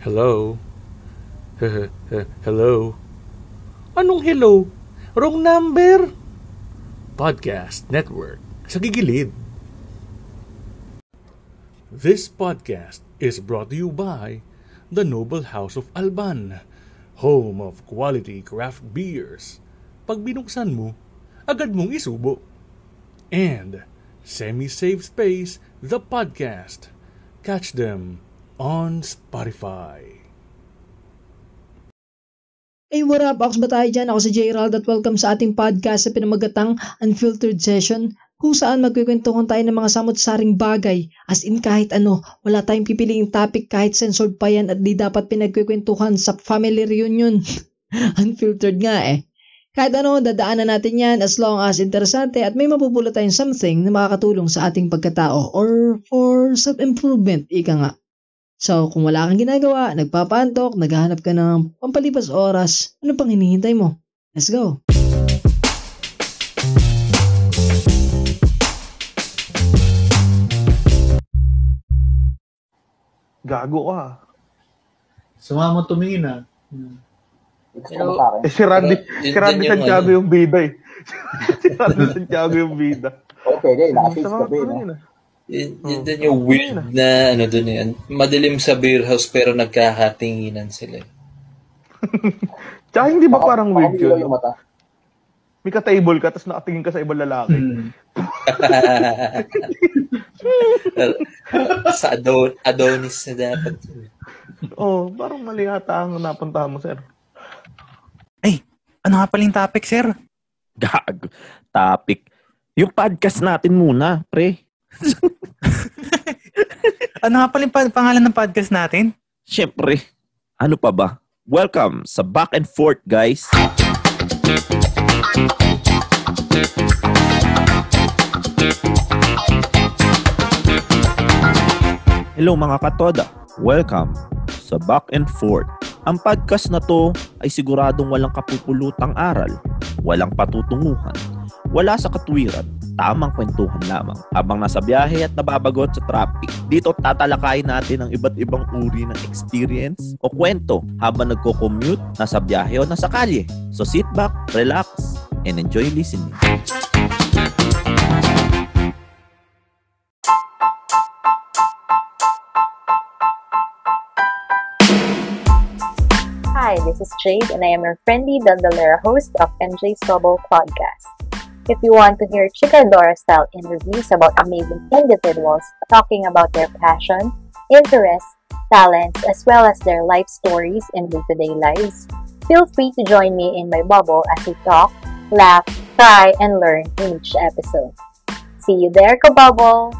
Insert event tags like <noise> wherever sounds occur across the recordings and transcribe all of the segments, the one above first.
Hello? <laughs> hello? Anong hello? Wrong number? Podcast Network sa gigilid. This podcast is brought to you by the Noble House of Alban, home of quality craft beers. Pag binuksan mo, agad mong isubo. And Semi-Safe Space, the podcast. Catch them on Spotify. Hey, what up? Ako ba tayo dyan? Ako si J. at welcome sa ating podcast sa pinamagatang Unfiltered Session kung saan magkikwentuhan tayo ng mga samot-saring bagay as in kahit ano, wala tayong pipiliing topic kahit censored pa yan at di dapat pinagkikwentuhan sa family reunion. <laughs> Unfiltered nga eh. Kahit ano, dadaanan natin yan as long as interesante at may mapupulot tayong something na makakatulong sa ating pagkatao or for self-improvement, ika nga. So, kung wala kang ginagawa, nagpapantok, naghahanap ka ng pampalipas oras, ano pang hinihintay mo? Let's go! Gago ka. Sumama tumingin ah. Pero, eh, si Randy, si Randy Santiago ano. yung bida eh. <laughs> si Randy Santiago yung bida. Okay, okay. Nakasis ka ba. Yun, yun din yung weird na ano dun yan. Madilim sa beer house pero nagkakatinginan sila. <laughs> Tsaka hindi ba parang weird yun? Yung mata. May ka-table ka, tapos nakatingin ka sa ibang lalaki. Hmm. <laughs> sa Adon Adonis na dapat. oh, parang mali ata ang napunta mo, sir. Ay, ano nga paling topic, sir? Gag. Topic. Yung podcast natin muna, pre. <laughs> ano nga pala yung pangalan ng podcast natin? Siyempre, ano pa ba? Welcome sa Back and Forth, guys. Hello mga katoda. Welcome sa Back and Forth. Ang podcast na to ay siguradong walang kapupulutang aral, walang patutunguhan, wala sa katwiran, tamang kwentuhan lamang habang nasa biyahe at nababagot sa traffic. Dito tatalakayin natin ang iba't ibang uri ng experience o kwento habang nagko-commute, nasa biyahe o nasa kalye. So sit back, relax, and enjoy listening. Hi, this is Jade, and I am your friendly Dandalera host of MJ's Global Podcast. If you want to hear Chicadora style interviews about amazing individuals talking about their passion, interests, talents, as well as their life stories and day to day lives, feel free to join me in my bubble as we talk, laugh, cry, and learn in each episode. See you there, Kabubble!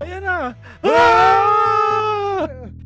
Ayan na! Ah!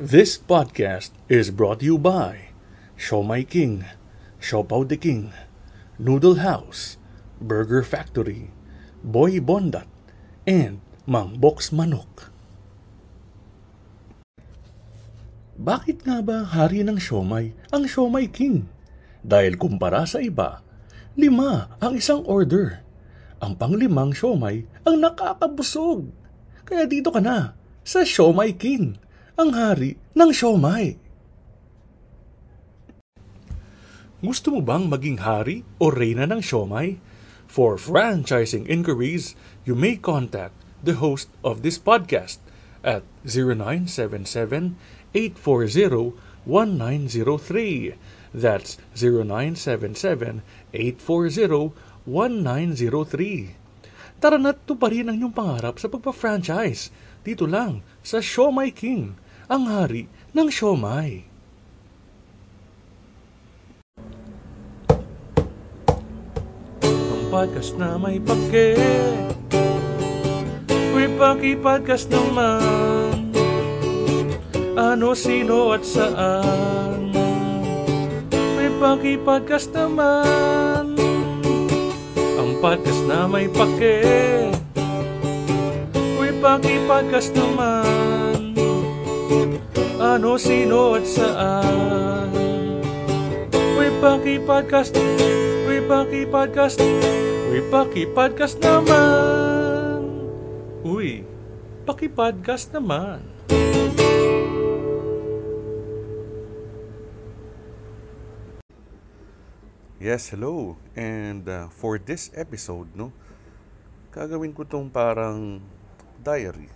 This podcast is brought to you by Show My King, Siopaw the King, Noodle House, Burger Factory, Boy Bondat, and Mang Box Manok. Bakit nga ba hari ng siomay ang siomay king? Dahil kumpara sa iba, lima ang isang order. Ang panglimang siomay ang nakakabusog. Kaya dito ka na sa siomay king ang hari ng siomay. Gusto mo bang maging hari o reyna ng siomay? For franchising inquiries, you may contact the host of this podcast at 0977-840-1903. That's 0977-840-1903. Tara na't tuparin ang inyong pangarap sa pagpa-franchise dito lang sa Siomay King, ang hari ng siomay. Ang podcast na may pake Uy, paki-podcast naman. Ano, sino at saan? Uy, paki-podcast naman. Ang podcast na may pake Uy, paki-podcast naman Ano, sino at saan? Uy, paki-podcast. Uy, paki-podcast. Uy, paki-podcast naman. Uy, paki-podcast naman. Yes, hello. And uh, for this episode, no, gagawin ko tong parang diary.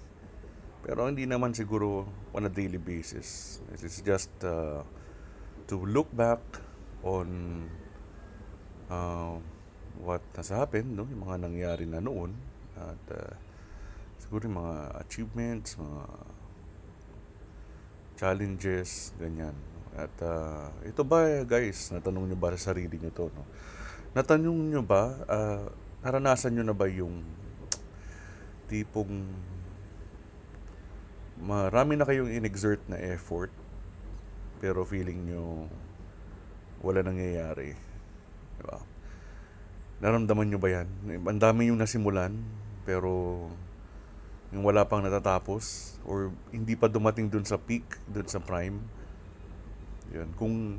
Pero hindi naman siguro on a daily basis. This is just uh, to look back on uh, what has happened, no, yung mga nangyari na noon. At uh, siguro yung mga achievements, mga challenges, ganyan. At uh, ito ba guys, natanong nyo ba sa sarili nyo to? No? Natanong nyo ba, uh, naranasan nyo na ba yung tipong marami na kayong inexert na effort pero feeling nyo wala nangyayari. Diba? Naramdaman nyo ba yan? Ang dami yung nasimulan pero yung wala pang natatapos or hindi pa dumating dun sa peak, dun sa prime yun. Kung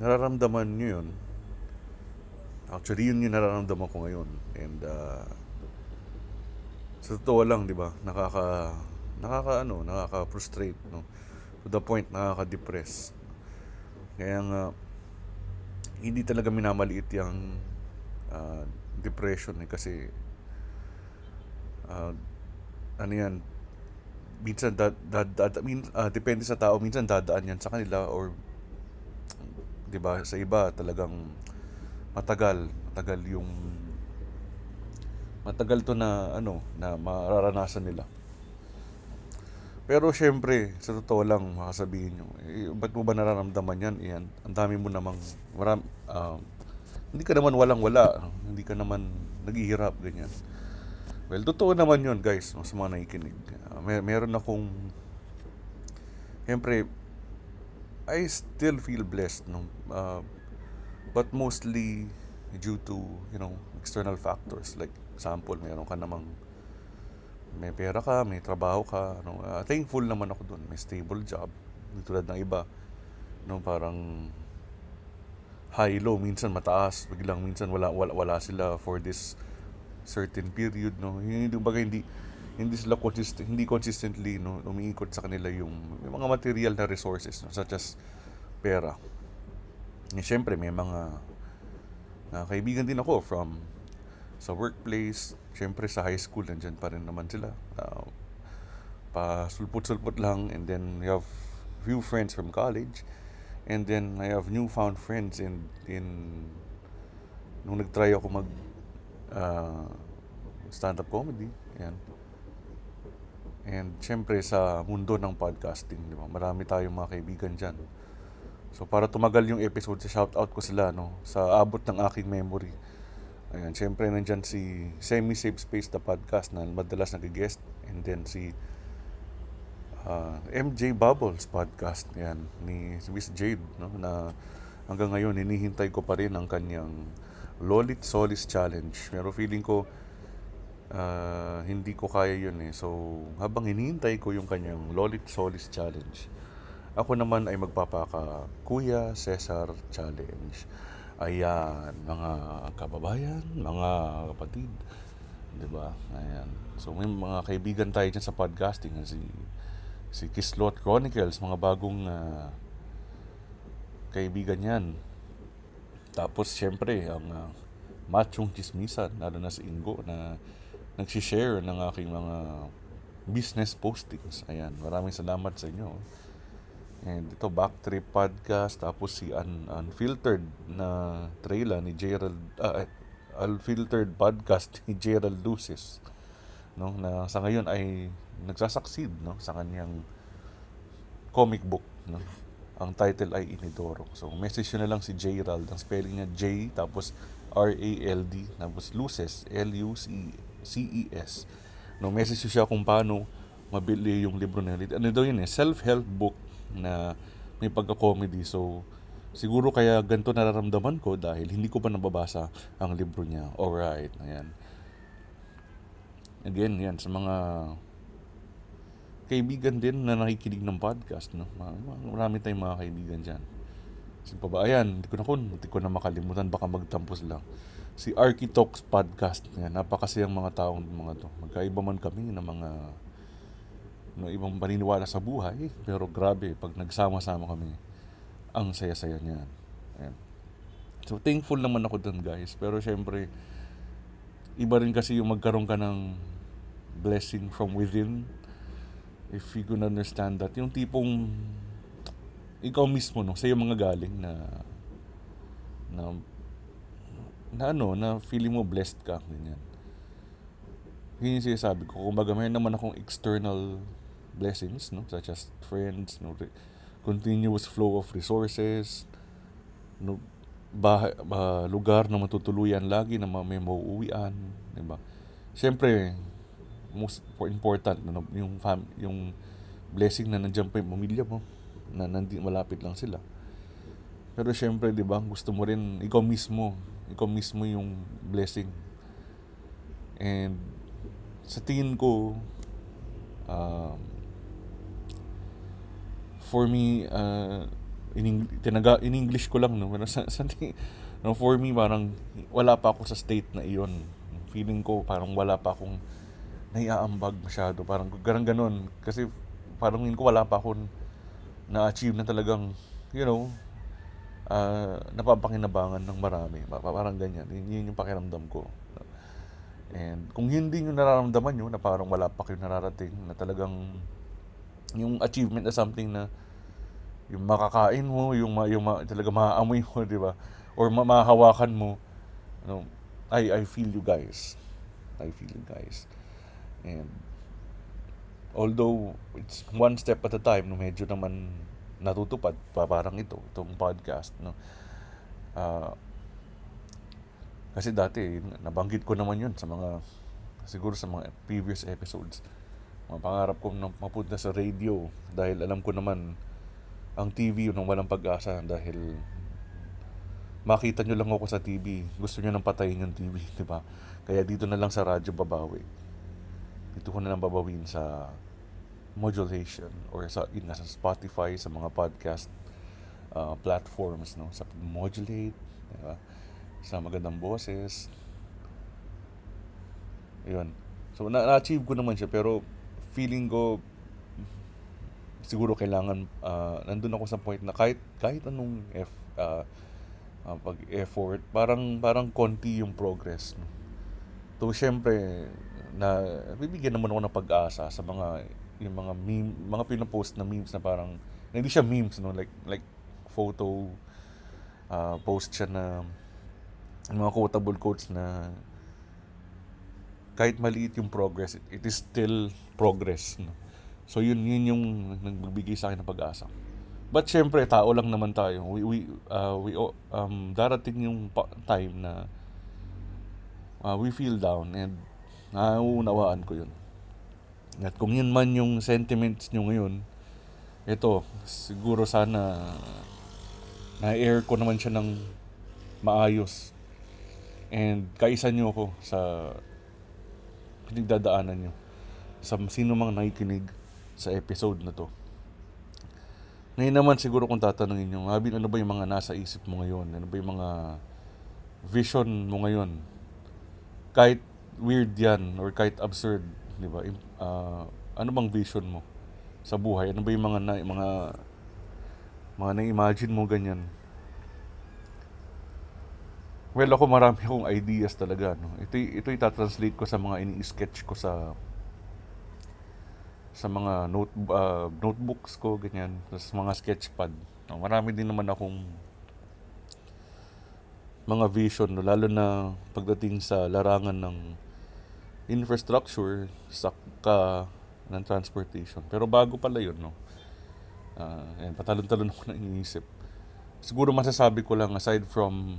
nararamdaman nyo yun, actually yun yung nararamdaman ko ngayon. And uh, sa totoo lang, di ba, nakaka, nakaka, ano, nakaka-frustrate, no? To the point, nakaka-depress. Kaya nga, hindi talaga minamaliit yung uh, depression eh, kasi uh, ano yan, minsan da, da, da, min, uh, depende sa tao, minsan dadaan yan sa kanila or 'di ba? Sa iba talagang matagal, matagal yung matagal to na ano, na mararanasan nila. Pero syempre, sa totoo lang, makasabihin nyo, eh, ba't mo ba nararamdaman yan? Iyan, ang dami mo namang, maram, uh, hindi ka naman walang-wala, hindi ka naman naghihirap, ganyan. Well, totoo naman yun, guys, sa mga nakikinig. Uh, mer- meron akong, syempre, I still feel blessed, no? Uh, but mostly due to, you know, external factors. Like, example, meron ka namang may pera ka, may trabaho ka. No? Uh, thankful naman ako doon. May stable job. Hindi tulad ng iba. No, parang high-low. Minsan mataas. Biglang minsan wala, wala, wala sila for this certain period. No? Hindi, baga, hindi, hindi sila consistent, hindi consistently no, umiikot sa kanila yung, yung mga material na resources no, such as pera. Eh, Siyempre, may mga uh, kaibigan din ako from sa workplace, siyempre sa high school, nandyan pa rin naman sila. Uh, pa-sulpot-sulpot lang and then you have few friends from college and then I have newfound friends in in nung nag-try ako mag uh, stand-up comedy. Yan. And syempre sa mundo ng podcasting, di ba? Marami tayong mga kaibigan diyan. So para tumagal yung episode, shout out ko sila no sa abot ng aking memory. Ayan, syempre nandiyan si Semi Safe Space the podcast na madalas nag-guest and then si uh, MJ Bubbles podcast yan ni Miss Jade no na hanggang ngayon hinihintay ko pa rin ang kanyang Lolit Solis Challenge. Pero feeling ko uh, hindi ko kaya yun eh. So, habang hinihintay ko yung kanyang Lolit Solis Challenge, ako naman ay magpapaka Kuya Cesar Challenge. Ayan, mga kababayan, mga kapatid, 'di ba? Ayan. So may mga kaibigan tayo diyan sa podcasting si si Kislot Chronicles, mga bagong uh, kaibigan 'yan. Tapos, syempre, ang uh, machong chismisan, lalo na si Ingo, na nagsishare ng aking mga business postings. Ayan, maraming salamat sa inyo. And ito, Backtrip Podcast, tapos si Un- Unfiltered na trailer ni Gerald, uh, Unfiltered Podcast ni Gerald Lucis, no, na sa ngayon ay nagsasucceed no, sa kanyang comic book. No? Ang title ay Inidoro. So, message nyo na lang si Gerald. Ang spelling niya J, tapos R-A-L-D, tapos Luces, L-U-C-E-S. No, message siya kung paano mabili yung libro na Ano daw yun eh, self-help book na may pagka-comedy. So, siguro kaya ganito nararamdaman ko dahil hindi ko pa nababasa ang libro niya. Alright, ayan. Again, yan, sa mga kaibigan din na nakikinig ng podcast, no? Marami tayong mga kaibigan dyan. Sino pa ba? Ayan, hindi ko na kun, hindi ko na makalimutan, baka magtampos lang. Si Architalks Podcast, yan, napakasayang mga taong mga to. Magkaiba man kami ng mga no, ibang paniniwala sa buhay, pero grabe, pag nagsama-sama kami, ang saya-saya niyan. Ayan. So, thankful naman ako dun, guys. Pero, syempre, iba rin kasi yung magkaroon ka ng blessing from within. If you can understand that. Yung tipong, ikaw mismo, no, sa'yo mga galing na, na, na ano, na feeling mo blessed ka, ganyan. Yun yung sinasabi ko. Kumbaga, may naman akong external blessings, no? such as friends, no? continuous flow of resources, no? bah, bah, lugar na matutuluyan lagi na may mauuwian, di ba? Siyempre, most important no, yung fam, yung blessing na nandiyan pa yung pamilya mo na nandi malapit lang sila. Pero syempre, 'di ba, gusto mo rin ikaw mismo, ikaw mismo yung blessing. And sa tingin ko um, for me, uh, in, tinaga, in English ko lang, no? Sa, sa, <laughs> no, for me, parang wala pa ako sa state na iyon. Feeling ko parang wala pa akong naiaambag masyado. Parang garang ganon. Kasi parang ko wala pa akong na-achieve na talagang, you know, uh, napapakinabangan ng marami. Parang ganyan. Yun, yun yung pakiramdam ko. And kung hindi nyo nararamdaman nyo na parang wala pa kayo nararating, na talagang yung achievement na something na yung makakain mo, yung, ma, yung ma, talaga maaamoy mo, <laughs> di ba? Or ma, mahahawakan mo. You know, I, I feel you guys. I feel you guys. And although it's one step at a time, no, medyo naman natutupad pa parang ito, itong podcast. No? Uh, kasi dati, nabanggit ko naman yun sa mga, siguro sa mga previous episodes mga pangarap ko na mapunta sa radio dahil alam ko naman ang TV yun ang walang pag-asa dahil makita nyo lang ako sa TV gusto nyo nang patayin yung TV <laughs> di ba? Kaya dito na lang sa radyo babawi. Dito ko na lang babawin sa modulation or sa yun, sa Spotify sa mga podcast uh, platforms no? Sa modulate di ba? Sa magandang boses. Yun. So na- na-achieve ko naman siya pero feeling ko siguro kailangan uh, nandun ako sa point na kahit kahit anong F, uh, uh, pag effort parang parang konti yung progress no? to syempre na bibigyan naman ako ng pag-asa sa mga yung mga meme mga pinopost na memes na parang na hindi siya memes no like like photo uh, post siya na mga quotable quotes na kahit maliit yung progress, it, it is still progress. No? So yun, yun yung nagbibigay sa akin ng pag-asa. But syempre, tao lang naman tayo. We, we, uh, we, um, darating yung time na uh, we feel down and nauunawaan ko yun. At kung yun man yung sentiments nyo ngayon, ito, siguro sana na-air ko naman siya ng maayos. And kaisa nyo ako sa pinagdadaanan nyo sa sino mang nakikinig sa episode na to. Ngayon naman siguro kung tatanungin nyo, Abin, ano ba yung mga nasa isip mo ngayon? Ano ba yung mga vision mo ngayon? Kahit weird yan or kahit absurd, di ba? Uh, ano bang vision mo sa buhay? Ano ba yung mga na, mga mga na-imagine mo ganyan? Well, ako marami akong ideas talaga. No? Ito, ito itatranslate ko sa mga ini-sketch ko sa sa mga note, uh, notebooks ko, ganyan. sa mga sketchpad. No? Marami din naman akong mga vision, no? lalo na pagdating sa larangan ng infrastructure, saka ng transportation. Pero bago pala yun, no? Uh, ayan, patalon-talon ako na iniisip. Siguro masasabi ko lang, aside from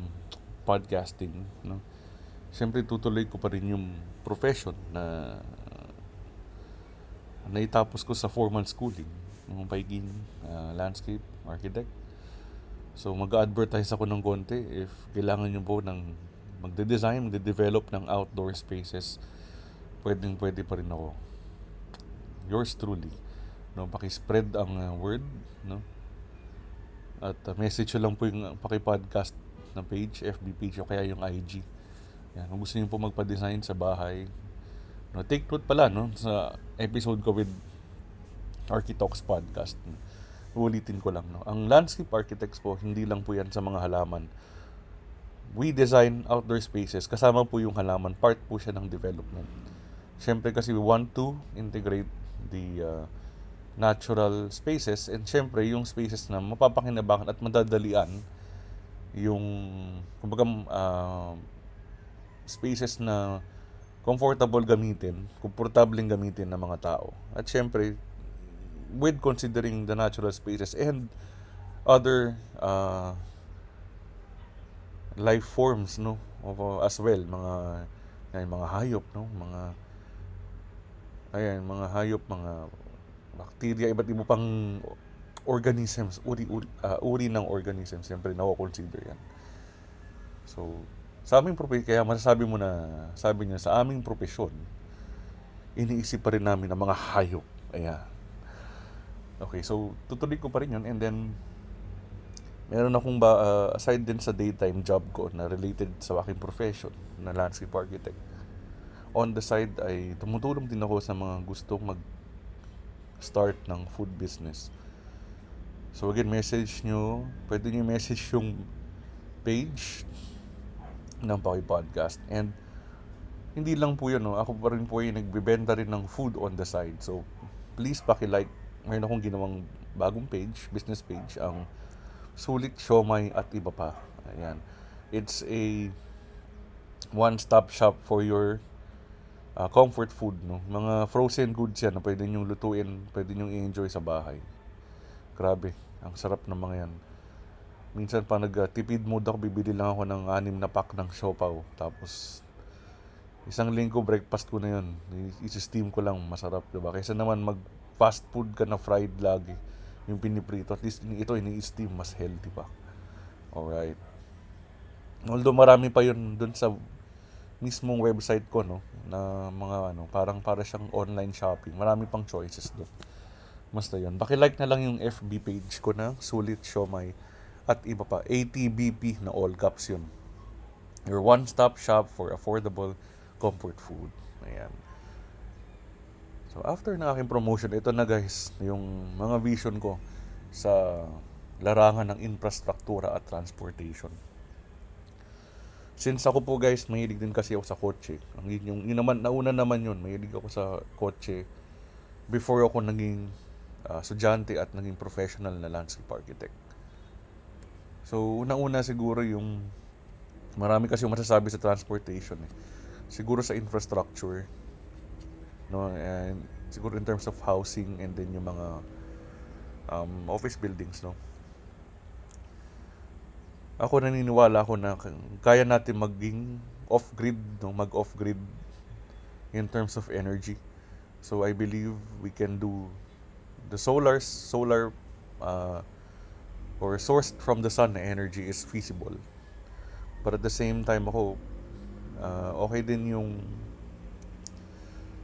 podcasting, no? Siyempre tutuloy ko pa rin yung profession na naitapos ko sa formal schooling, ng pagiging uh, landscape architect. So mag-advertise ako ng konti if kailangan nyo po ng magde-design, magde-develop ng outdoor spaces, pwedeng pwede pa rin ako. Yours truly. No, paki-spread ang uh, word, no? At uh, message lang po yung paki-podcast na page, FB page o kaya yung IG. Yan, kung gusto niyo po magpa-design sa bahay, no, take note pala no sa episode ko with Architox podcast. Ulitin ko lang no. Ang landscape architects po hindi lang po yan sa mga halaman. We design outdoor spaces kasama po yung halaman, part po siya ng development. Siyempre kasi we want to integrate the uh, natural spaces and syempre yung spaces na mapapakinabangan at madadalian yung kumbaga uh, spaces na comfortable gamitin, komportableng gamitin ng mga tao. At syempre with considering the natural spaces and other uh, life forms no of, uh, as well mga ay, mga hayop no mga ayan mga hayop mga bacteria, iba't iba pang organisms, uri, uri, uh, uri ng organisms, siyempre na-consider yan. So, sa aming profesyon, kaya masasabi mo na, sabi niya, sa aming profesyon, iniisip pa rin namin ang mga hayop. Ayan. Okay, so tutuloy ko pa rin yun and then meron akong ba, uh, aside din sa daytime job ko na related sa aking profession na landscape architect. On the side ay tumutulong din ako sa mga gustong mag start ng food business. So again, message nyo, pwede nyo message yung page ng Paki Podcast. And hindi lang po yun, no? ako pa rin po yung nagbibenta rin ng food on the side. So please paki-like. Mayroon akong ginawang bagong page, business page, ang Sulit Siomay at iba pa. Ayan. It's a one-stop shop for your uh, comfort food, no? Mga frozen goods yan na pwede nyo lutuin, pwede nyo i-enjoy sa bahay. Grabe, ang sarap ng mga yan. Minsan pa nag-tipid mode ako, bibili lang ako ng anim na pack ng siopaw. Tapos, isang linggo breakfast ko na yun. I-steam ko lang, masarap, diba? Kaysa naman mag fast food ka na fried lagi, yung piniprito. At least ito, ini-steam, mas healthy pa. Alright. Although marami pa yun dun sa mismong website ko no na mga ano parang para siyang online shopping marami pang choices doon basta yun? Like na lang yung FB page ko na Sulit Siomay at iba pa ATBP na all caps yun. Your one stop shop for affordable comfort food. Ayan. So after na aking promotion ito na guys yung mga vision ko sa larangan ng infrastruktura at transportation. Since ako po guys, mahilig din kasi ako sa kotse. Ang yung, yun naman, nauna naman yun, mahilig ako sa kotse before ako naging uh, estudyante at naging professional na landscape architect. So, unang-una siguro yung marami kasi yung masasabi sa transportation eh. Siguro sa infrastructure, no, and siguro in terms of housing and then yung mga um, office buildings, no ako naniniwala ako na kaya natin maging off-grid, no? mag off-grid in terms of energy. So I believe we can do the solar solar uh, or sourced from the sun energy is feasible. But at the same time ako uh, okay din yung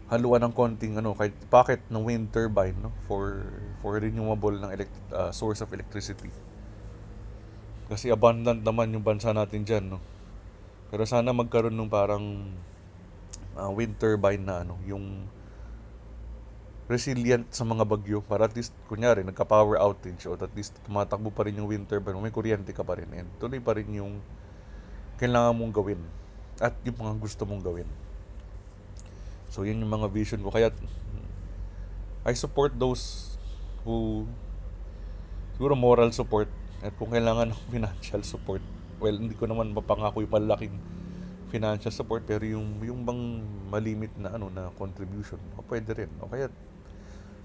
haluan ng konting ano kahit pocket ng wind turbine no for for renewable ng elect- uh, source of electricity. Kasi abundant naman yung bansa natin dyan, no? Pero sana magkaroon ng parang uh, wind turbine na ano, yung resilient sa mga bagyo para at least kunyari nagka-power outage o at least tumatakbo pa rin yung wind turbine may kuryente ka pa rin and tuloy pa rin yung kailangan mong gawin at yung mga gusto mong gawin. So, yun yung mga vision ko. Kaya, I support those who siguro moral support at kung kailangan ng <laughs> financial support well hindi ko naman mapangako yung palaking financial support pero yung yung bang malimit na ano na contribution pwede rin o kaya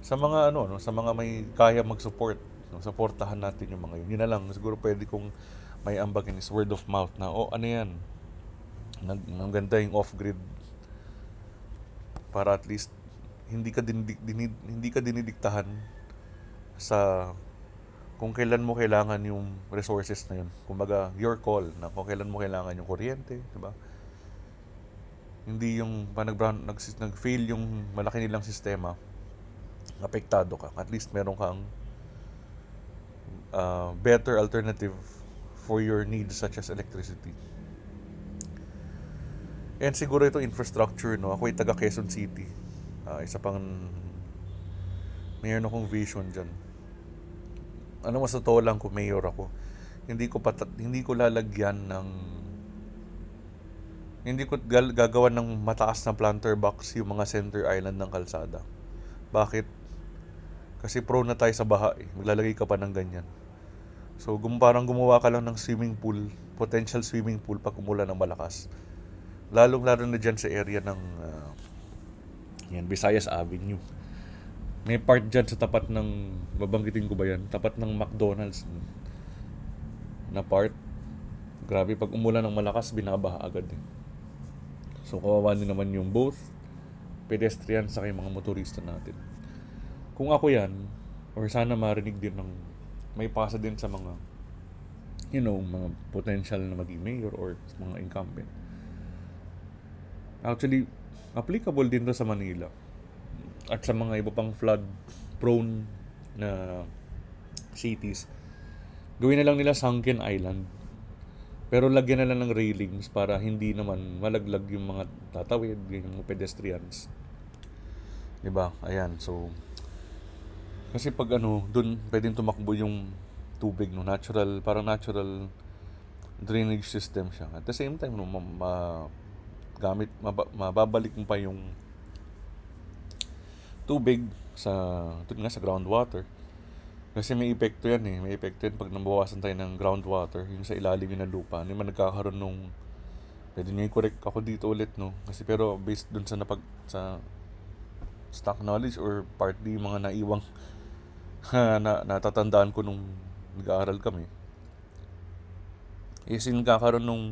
sa mga ano no sa mga may kaya mag-support no, supportahan natin yung mga yun yun na lang siguro pwede kong may ambagin is word of mouth na oh ano yan nag, ganda yung off grid para at least hindi ka dinidik, dinid, hindi ka dinidiktahan sa kung kailan mo kailangan yung resources na yun. Kumbaga, your call na kung kailan mo kailangan yung kuryente, di ba? Hindi yung pa nag, nag, nag-fail yung malaki nilang sistema, apektado ka. At least meron kang uh, better alternative for your needs such as electricity. And siguro ito infrastructure, no? Ako ay taga Quezon City. Uh, isa pang mayroon akong vision dyan. Ano mas totoo lang kung mayor ako. Hindi ko patat, hindi ko lalagyan ng hindi ko gagawan ng mataas na planter box yung mga center island ng kalsada. Bakit? Kasi pro na tayo sa baha eh. Maglalagay ka pa ng ganyan. So, gum parang gumawa ka lang ng swimming pool, potential swimming pool pag umulan ng malakas. Lalong lalo na dyan sa area ng uh, yan, Visayas Avenue. May part dyan sa tapat ng, babanggitin ko ba yan? Tapat ng McDonald's na part. Grabe, pag umulan ng malakas, binabaha agad eh. So, kawawa din naman yung both pedestrian sa mga motorista natin. Kung ako yan, or sana marinig din ng may pasa din sa mga you know, mga potential na maging mayor or mga incumbent. Actually, applicable din to sa Manila at sa mga iba pang flood prone na cities gawin na lang nila sunken island pero lagyan na lang ng railings para hindi naman malaglag yung mga tatawid yung mga pedestrians. Di ba? Ayan so kasi pag ano doon pwedeng tumakbo yung tubig no? Natural parang natural drainage system siya. At the same time no ma, ma gamit mababalik mo pa yung tubig sa nga sa groundwater kasi may epekto yan eh. May epekto yan pag nabawasan tayo ng groundwater yung sa ilalim ng lupa. Hindi man nagkakaroon nung pwede nyo i-correct ako dito ulit no? Kasi pero based dun sa napag sa stock knowledge or partly mga naiwang <laughs> na natatandaan ko nung nag-aaral kami is in kakaroon nung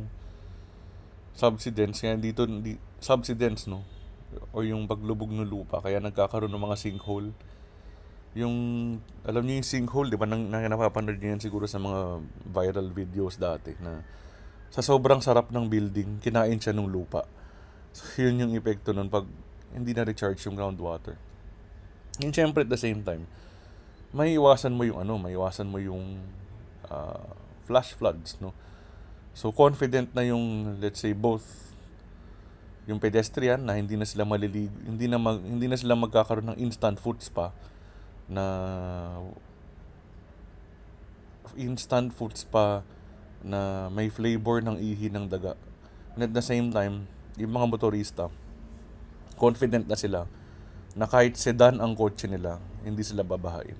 subsidence. Kaya dito di, subsidence no? O yung paglubog ng lupa. Kaya nagkakaroon ng mga sinkhole yung alam niyo yung sinkhole di ba nang, nang napapanood niyo yan siguro sa mga viral videos dati na sa sobrang sarap ng building kinain siya ng lupa. So <laughs> yun yung epekto nun pag hindi na recharge yung groundwater. And syempre at the same time may iwasan mo yung ano may iwasan mo yung uh, flash floods no? So confident na yung let's say both yung pedestrian na hindi na sila maliligo, hindi na mag, hindi na sila magkakaroon ng instant food spa na instant food spa na may flavor ng ihi ng daga. And at the same time, yung mga motorista, confident na sila na kahit sedan ang kotse nila, hindi sila babahain.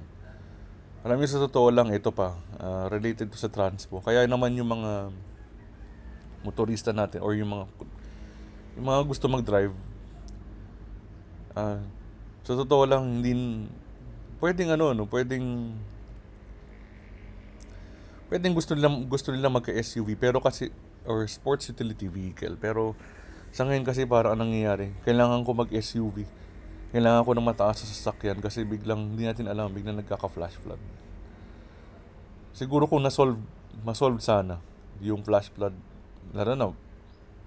Alam niyo sa totoo lang, ito pa, uh, related to sa transpo. Kaya naman yung mga motorista natin or yung mga yung mga gusto mag-drive uh, sa totoo lang hindi pwedeng ano no pwedeng pwedeng gusto nila gusto nila magka SUV pero kasi or sports utility vehicle. Pero sa ngayon kasi para anong nangyayari? Kailangan ko mag SUV kailangan ko ng mataas sa sasakyan kasi biglang hindi natin alam biglang nagkaka flash flood. Siguro kung na-solve ma-solve sana yung flash flood lalo na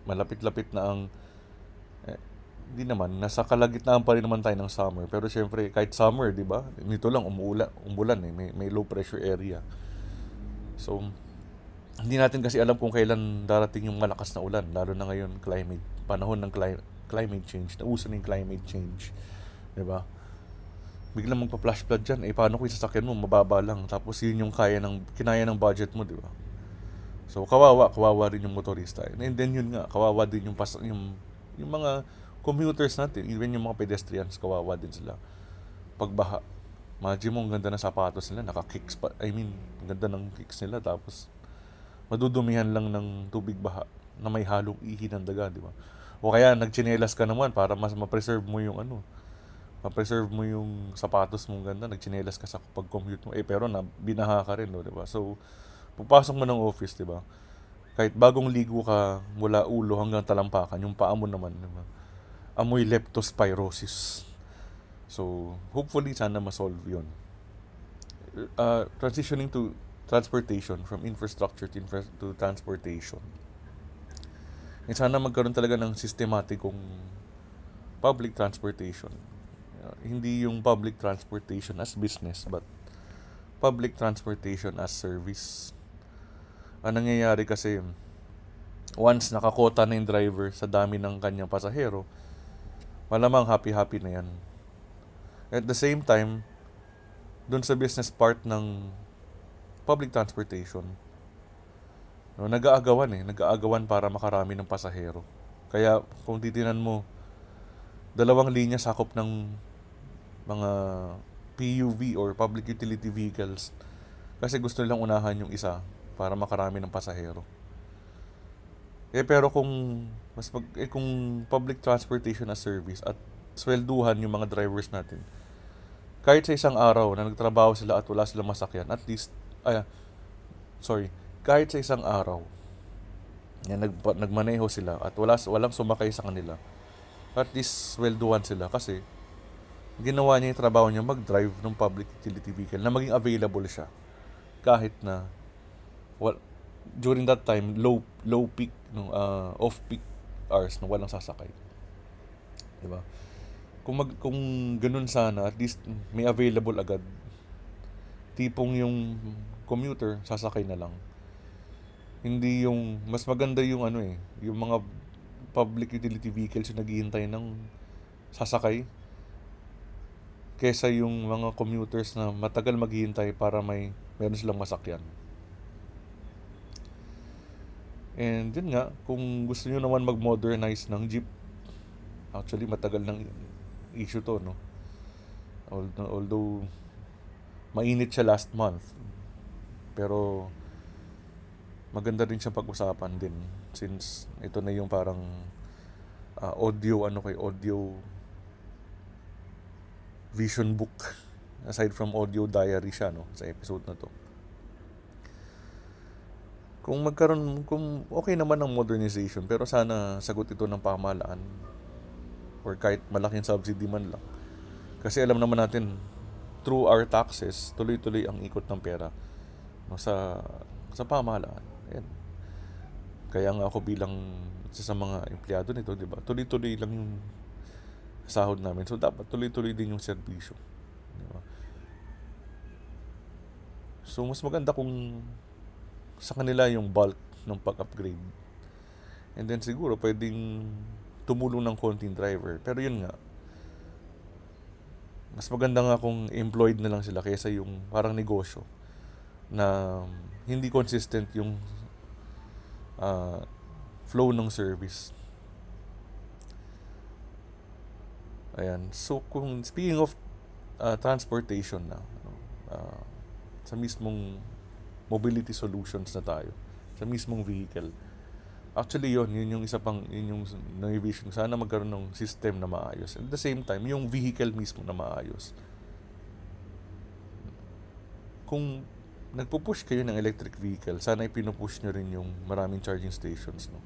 malapit-lapit na ang di naman nasa kalagitnaan pa rin naman tayo ng summer. Pero syempre kahit summer di ba? Nito lang umuulan umulan eh. May, may low pressure area. So hindi natin kasi alam kung kailan darating yung malakas na ulan. Lalo na ngayon climate panahon ng cli- climate change. Na uso ng climate change. Di ba? Biglang magpa-flash flood dyan, eh paano kung sasakyan mo, mababa lang. Tapos yun yung kaya ng, kinaya ng budget mo, di ba? So kawawa, kawawa rin yung motorista. And then yun nga, kawawa din yung pas yung yung mga commuters natin, even yung mga pedestrians, kawawa din sila. Pagbaha. Imagine mo, ang ganda ng sapatos nila, naka-kicks pa. I mean, ang ganda ng kicks nila, tapos madudumihan lang ng tubig baha na may halong ihi ng daga, di ba? O kaya nagchinelas ka naman para mas ma-preserve mo yung ano, ma-preserve mo yung sapatos mong ganda, nagchinelas ka sa pag-commute mo. Eh, pero na, binaha ka rin, no, di ba? So, pupasok mo ng office, di ba? Kahit bagong ligo ka mula ulo hanggang talampakan, yung paa mo naman, di ba? Amoy leptospirosis. So, hopefully, sana ma-solve yun. Uh, transitioning to transportation, from infrastructure to, infra- to transportation. And sana magkaroon talaga ng systematikong public transportation. Uh, hindi yung public transportation as business, but public transportation as service. Ang nangyayari kasi, once nakakota na yung driver sa dami ng kanyang pasahero, malamang happy-happy na yan. At the same time, dun sa business part ng public transportation, no, nag-aagawan eh. Nag-aagawan para makarami ng pasahero. Kaya kung titinan mo, dalawang linya sakop ng mga PUV or public utility vehicles kasi gusto nilang unahan yung isa para makarami ng pasahero. Eh pero kung mas pag, eh, kung public transportation as service at swelduhan yung mga drivers natin, kahit sa isang araw na nagtrabaho sila at wala silang masakyan, at least, ay, sorry, kahit sa isang araw, yan, nag, nagmaneho sila at wala, walang sumakay sa kanila, at least swelduhan sila kasi ginawa niya yung trabaho niya mag-drive ng public utility vehicle na maging available siya kahit na well, during that time low low peak no uh, off peak hours na walang sasakay. 'Di ba? Kung mag kung ganun sana at least may available agad. Tipong yung commuter sasakay na lang. Hindi yung mas maganda yung ano eh, yung mga public utility vehicles yung naghihintay ng sasakay kesa yung mga commuters na matagal maghihintay para may meron silang masakyan. And yun nga, kung gusto niyo naman mag-modernize ng jeep, actually matagal ng issue to, no? Although, although mainit siya last month, pero maganda rin siyang pag-usapan din since ito na yung parang uh, audio, ano kay audio vision book. Aside from audio diary siya no? Sa episode na to kung magkaroon kung okay naman ng modernization pero sana sagot ito ng pamahalaan or kahit malaking subsidy man lang kasi alam naman natin through our taxes tuloy-tuloy ang ikot ng pera no, sa sa pamahalaan Ayan. kaya nga ako bilang isa sa mga empleyado nito di ba tuloy-tuloy lang yung sahod namin. So, dapat tuloy-tuloy din yung serbisyo. Di ba? So, mas maganda kung sa kanila yung bulk ng pag-upgrade. And then, siguro, pwedeng tumulong ng konting driver. Pero yun nga, mas maganda nga kung employed na lang sila kaysa yung parang negosyo na hindi consistent yung uh, flow ng service. Ayan. So, kung speaking of uh, transportation na, uh, sa mismong mobility solutions na tayo, sa mismong vehicle, actually yon yun yung isa pang, yun yung na-vision. Sana magkaroon ng system na maayos. At the same time, yung vehicle mismo na maayos. Kung nagpo-push kayo ng electric vehicle, sana ipinupush nyo rin yung maraming charging stations. No?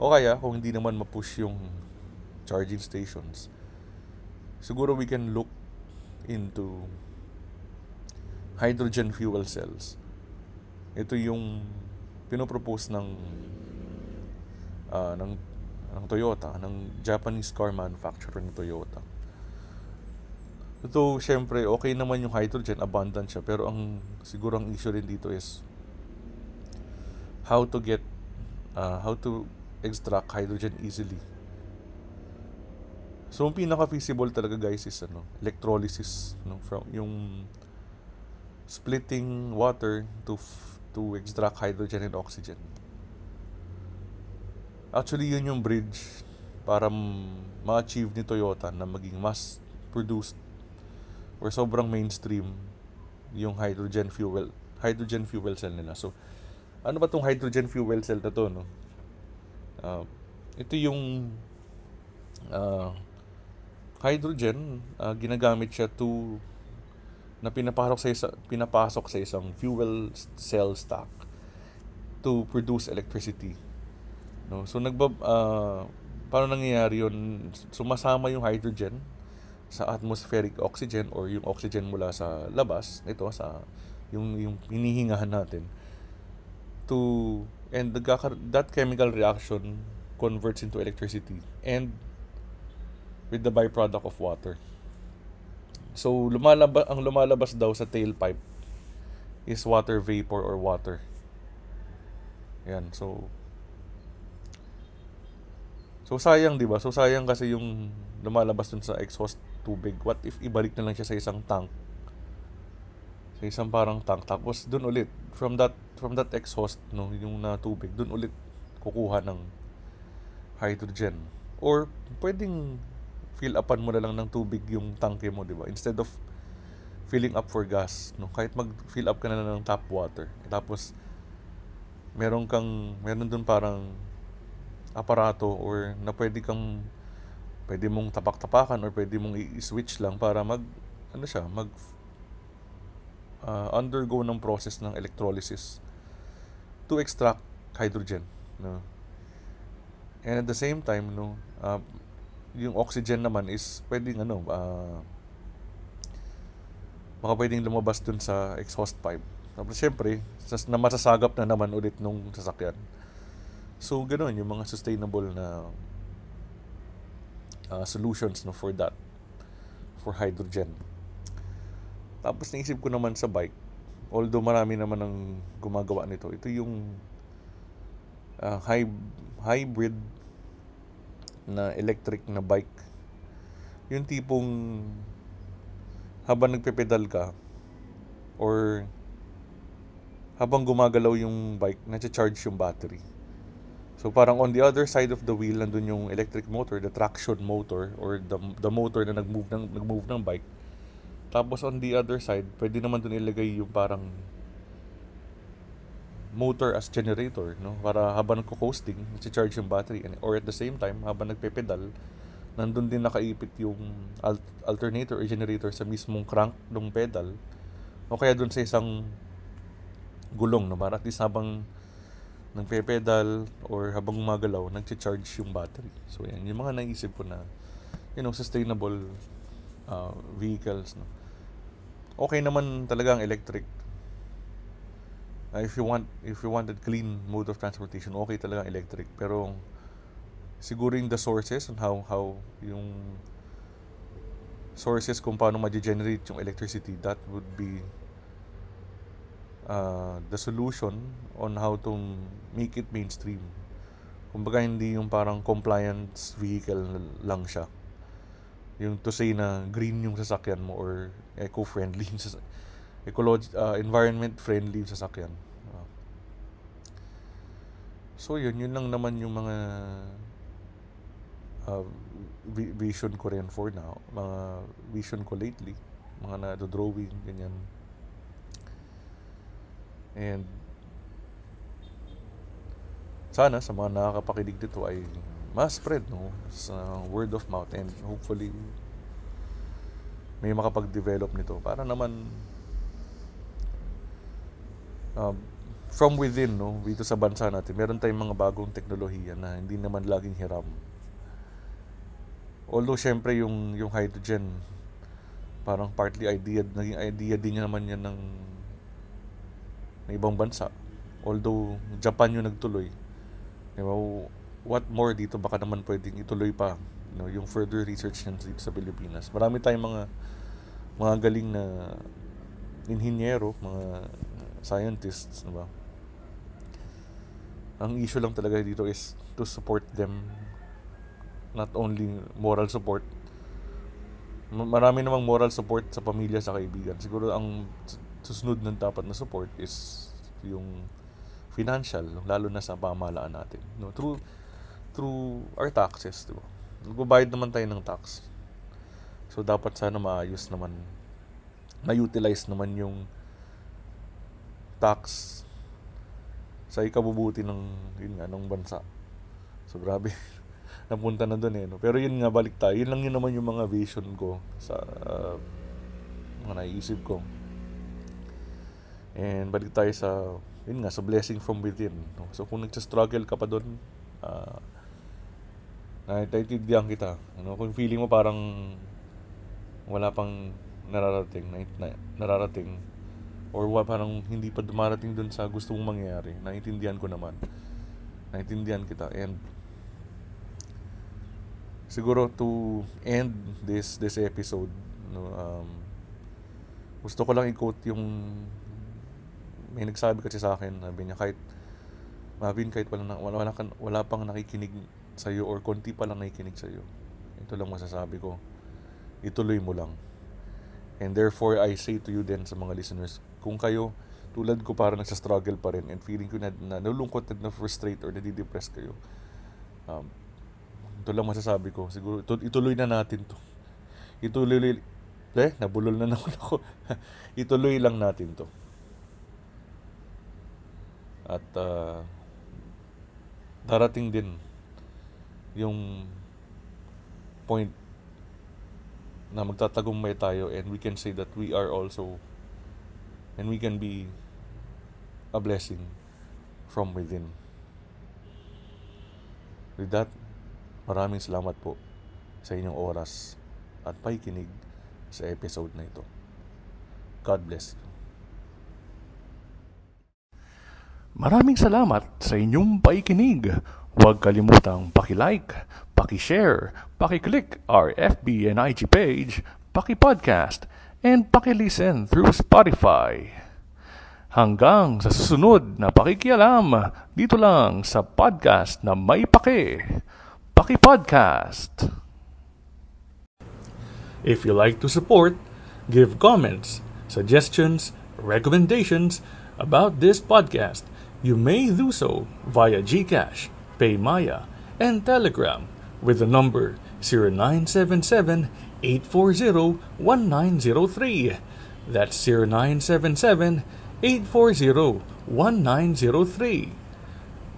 O kaya, kung hindi naman mapush yung charging stations, siguro we can look into hydrogen fuel cells. Ito yung pinopropose ng uh, ng ng Toyota, ng Japanese car manufacturer ng Toyota. Ito, syempre, okay naman yung hydrogen, abundant siya, pero ang siguro ang issue rin dito is how to get uh, how to extract hydrogen easily So, ang pinaka-feasible talaga guys is ano, electrolysis. No? From, yung splitting water to to extract hydrogen and oxygen. Actually, yun yung bridge para ma-achieve ni Toyota na maging mass produced or sobrang mainstream yung hydrogen fuel hydrogen fuel cell nila. So, ano ba tong hydrogen fuel cell na to, no? Uh, ito yung uh, hydrogen, uh, ginagamit siya to na pinapasok sa isa, pinapasok sa isang fuel cell stack to produce electricity. No? So nagbab uh, paano nangyayari 'yon? Sumasama yung hydrogen sa atmospheric oxygen or yung oxygen mula sa labas ito sa yung yung hinihingahan natin to and the, that chemical reaction converts into electricity and with the byproduct of water. So lumalabas ang lumalabas daw sa tailpipe is water vapor or water. Yan. So So sayang 'di ba? So sayang kasi yung lumalabas dun sa exhaust tubig. What if ibalik na lang siya sa isang tank? Sa isang parang tank tapos dun ulit from that from that exhaust no yung na tubig dun ulit kukuha ng hydrogen or pwedeng fill upan mo na lang ng tubig yung tangke mo, di ba? Instead of filling up for gas, no? Kahit mag-fill up ka na lang ng tap water. Tapos meron kang meron dun parang aparato or na pwede kang pwede mong tapak-tapakan or pwede mong i-switch lang para mag ano siya, mag uh, undergo ng process ng electrolysis to extract hydrogen, no. And at the same time, no, uh, yung oxygen naman is pwedeng ano, uh, baka pwedeng lumabas dun sa exhaust pipe. Tapos syempre, na masasagap na naman ulit nung sasakyan. So, ganoon yung mga sustainable na uh, solutions no, for that, for hydrogen. Tapos naisip ko naman sa bike, although marami naman ang gumagawa nito, ito yung uh, hy- hybrid na electric na bike. Yung tipong habang nagpepedal ka or habang gumagalaw yung bike, na-charge yung battery. So parang on the other side of the wheel nandun yung electric motor, the traction motor or the the motor na nag-move ng nag-move ng bike. Tapos on the other side, pwede naman dun ilagay yung parang motor as generator, no? Para habang nagko-coasting, charge yung battery or at the same time habang nagpe-pedal, nandun din nakaipit yung alternator or generator sa mismong crank ng pedal o kaya dun sa isang gulong, no? Para at least habang nagpe-pedal or habang gumagalaw, nagche-charge yung battery. So yan, yung mga naisip ko na you know, sustainable uh, vehicles. No? Okay naman talaga ang electric. Uh, if you want if you wanted clean mode of transportation, okay talaga electric. Pero siguro yung the sources and how how yung sources kung paano ma-generate yung electricity, that would be uh, the solution on how to make it mainstream. Kumbaga hindi yung parang compliance vehicle lang siya. Yung to say na green yung sasakyan mo or eco-friendly <laughs> yung sasakyan. Ecology, uh, environment friendly sasakyan. Uh, so yun, yun lang naman yung mga uh, vision ko rin for now. Mga vision ko lately. Mga na-drawing, ganyan. And sana sa mga nakakapakinig dito ay mas spread no sa word of mouth and hopefully may makapag-develop nito para naman um, from within no dito sa bansa natin meron tayong mga bagong teknolohiya na hindi naman laging hiram although syempre yung yung hydrogen parang partly idea naging idea din naman yan ng ng ibang bansa. Although Japan yung nagtuloy. You know, what more dito baka naman pwedeng ituloy pa you know, yung further research yan dito sa Pilipinas. Marami tayong mga mga galing na inhinyero, mga scientists, di ba? Ang issue lang talaga dito is to support them not only moral support marami namang moral support sa pamilya sa kaibigan siguro ang susunod ng dapat na support is yung financial, lalo na sa pamahalaan natin. No, through through our taxes, di ba? Nagbabayad naman tayo ng tax. So dapat sana maayos naman na-utilize naman yung tax sa ikabubuti ng yun nga ng bansa. So grabe. <laughs> Napunta na doon eh. No? Pero yun nga balik tayo. Yun lang yun naman yung mga vision ko sa uh, mga naiisip ko. And balik tayo sa yun nga sa blessing from within. No? So kung nagsa-struggle ka pa doon, uh, naiintindihan kita. Ano, kung feeling mo parang wala pang nararating, na, na, nararating, or wa, parang hindi pa dumarating dun sa gusto mong mangyayari, naiintindihan ko naman. Naiintindihan kita. And siguro to end this this episode, no, um, gusto ko lang i-quote yung may nagsabi kasi sa akin, sabi niya kahit Mavin, kahit wala, wala, wala, wala pang nakikinig sa iyo or konti pa lang nakikinig sa iyo. Ito lang masasabi ko. Ituloy mo lang. And therefore, I say to you then sa mga listeners, kung kayo, tulad ko para nagsa-struggle pa rin and feeling ko na, na nalulungkot at na-frustrate or nadidepress kayo, um, ito lang masasabi ko. Siguro, ituloy na natin to. Ituloy, eh, nabulol na naman ako. <laughs> ituloy lang natin to. At, uh, darating din yung point na magtatagumpay tayo and we can say that we are also and we can be a blessing from within. With that, maraming salamat po sa inyong oras at pakikinig sa episode na ito. God bless you. Maraming salamat sa inyong paikinig. Huwag kalimutang paki-like, paki-share, paki-click our FB and IG page, paki-podcast, and paki-listen through Spotify. Hanggang sa susunod na pakikialam dito lang sa podcast na may paki. Paki Podcast. If you like to support, give comments, suggestions, recommendations about this podcast, you may do so via GCash, PayMaya, and Telegram with the number 0977-840-1903. That's 0977-840-1903.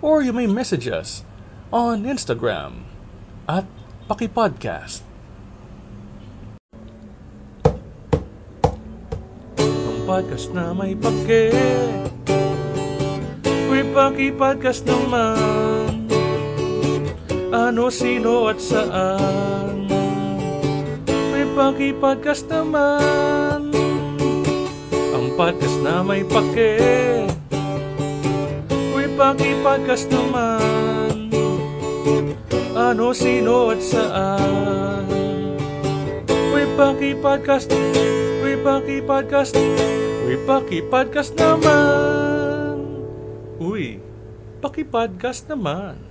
Or you may message us on Instagram at Pakipodcast. Ang podcast na may pake May pakipodcast naman Ano, sino at saan pakipodcast naman Ang podcast na may pake May pakipodcast naman Ano, sino at saan? May pakipodcast May pakipodcast May pakipodcast naman Uy, pakipodcast naman.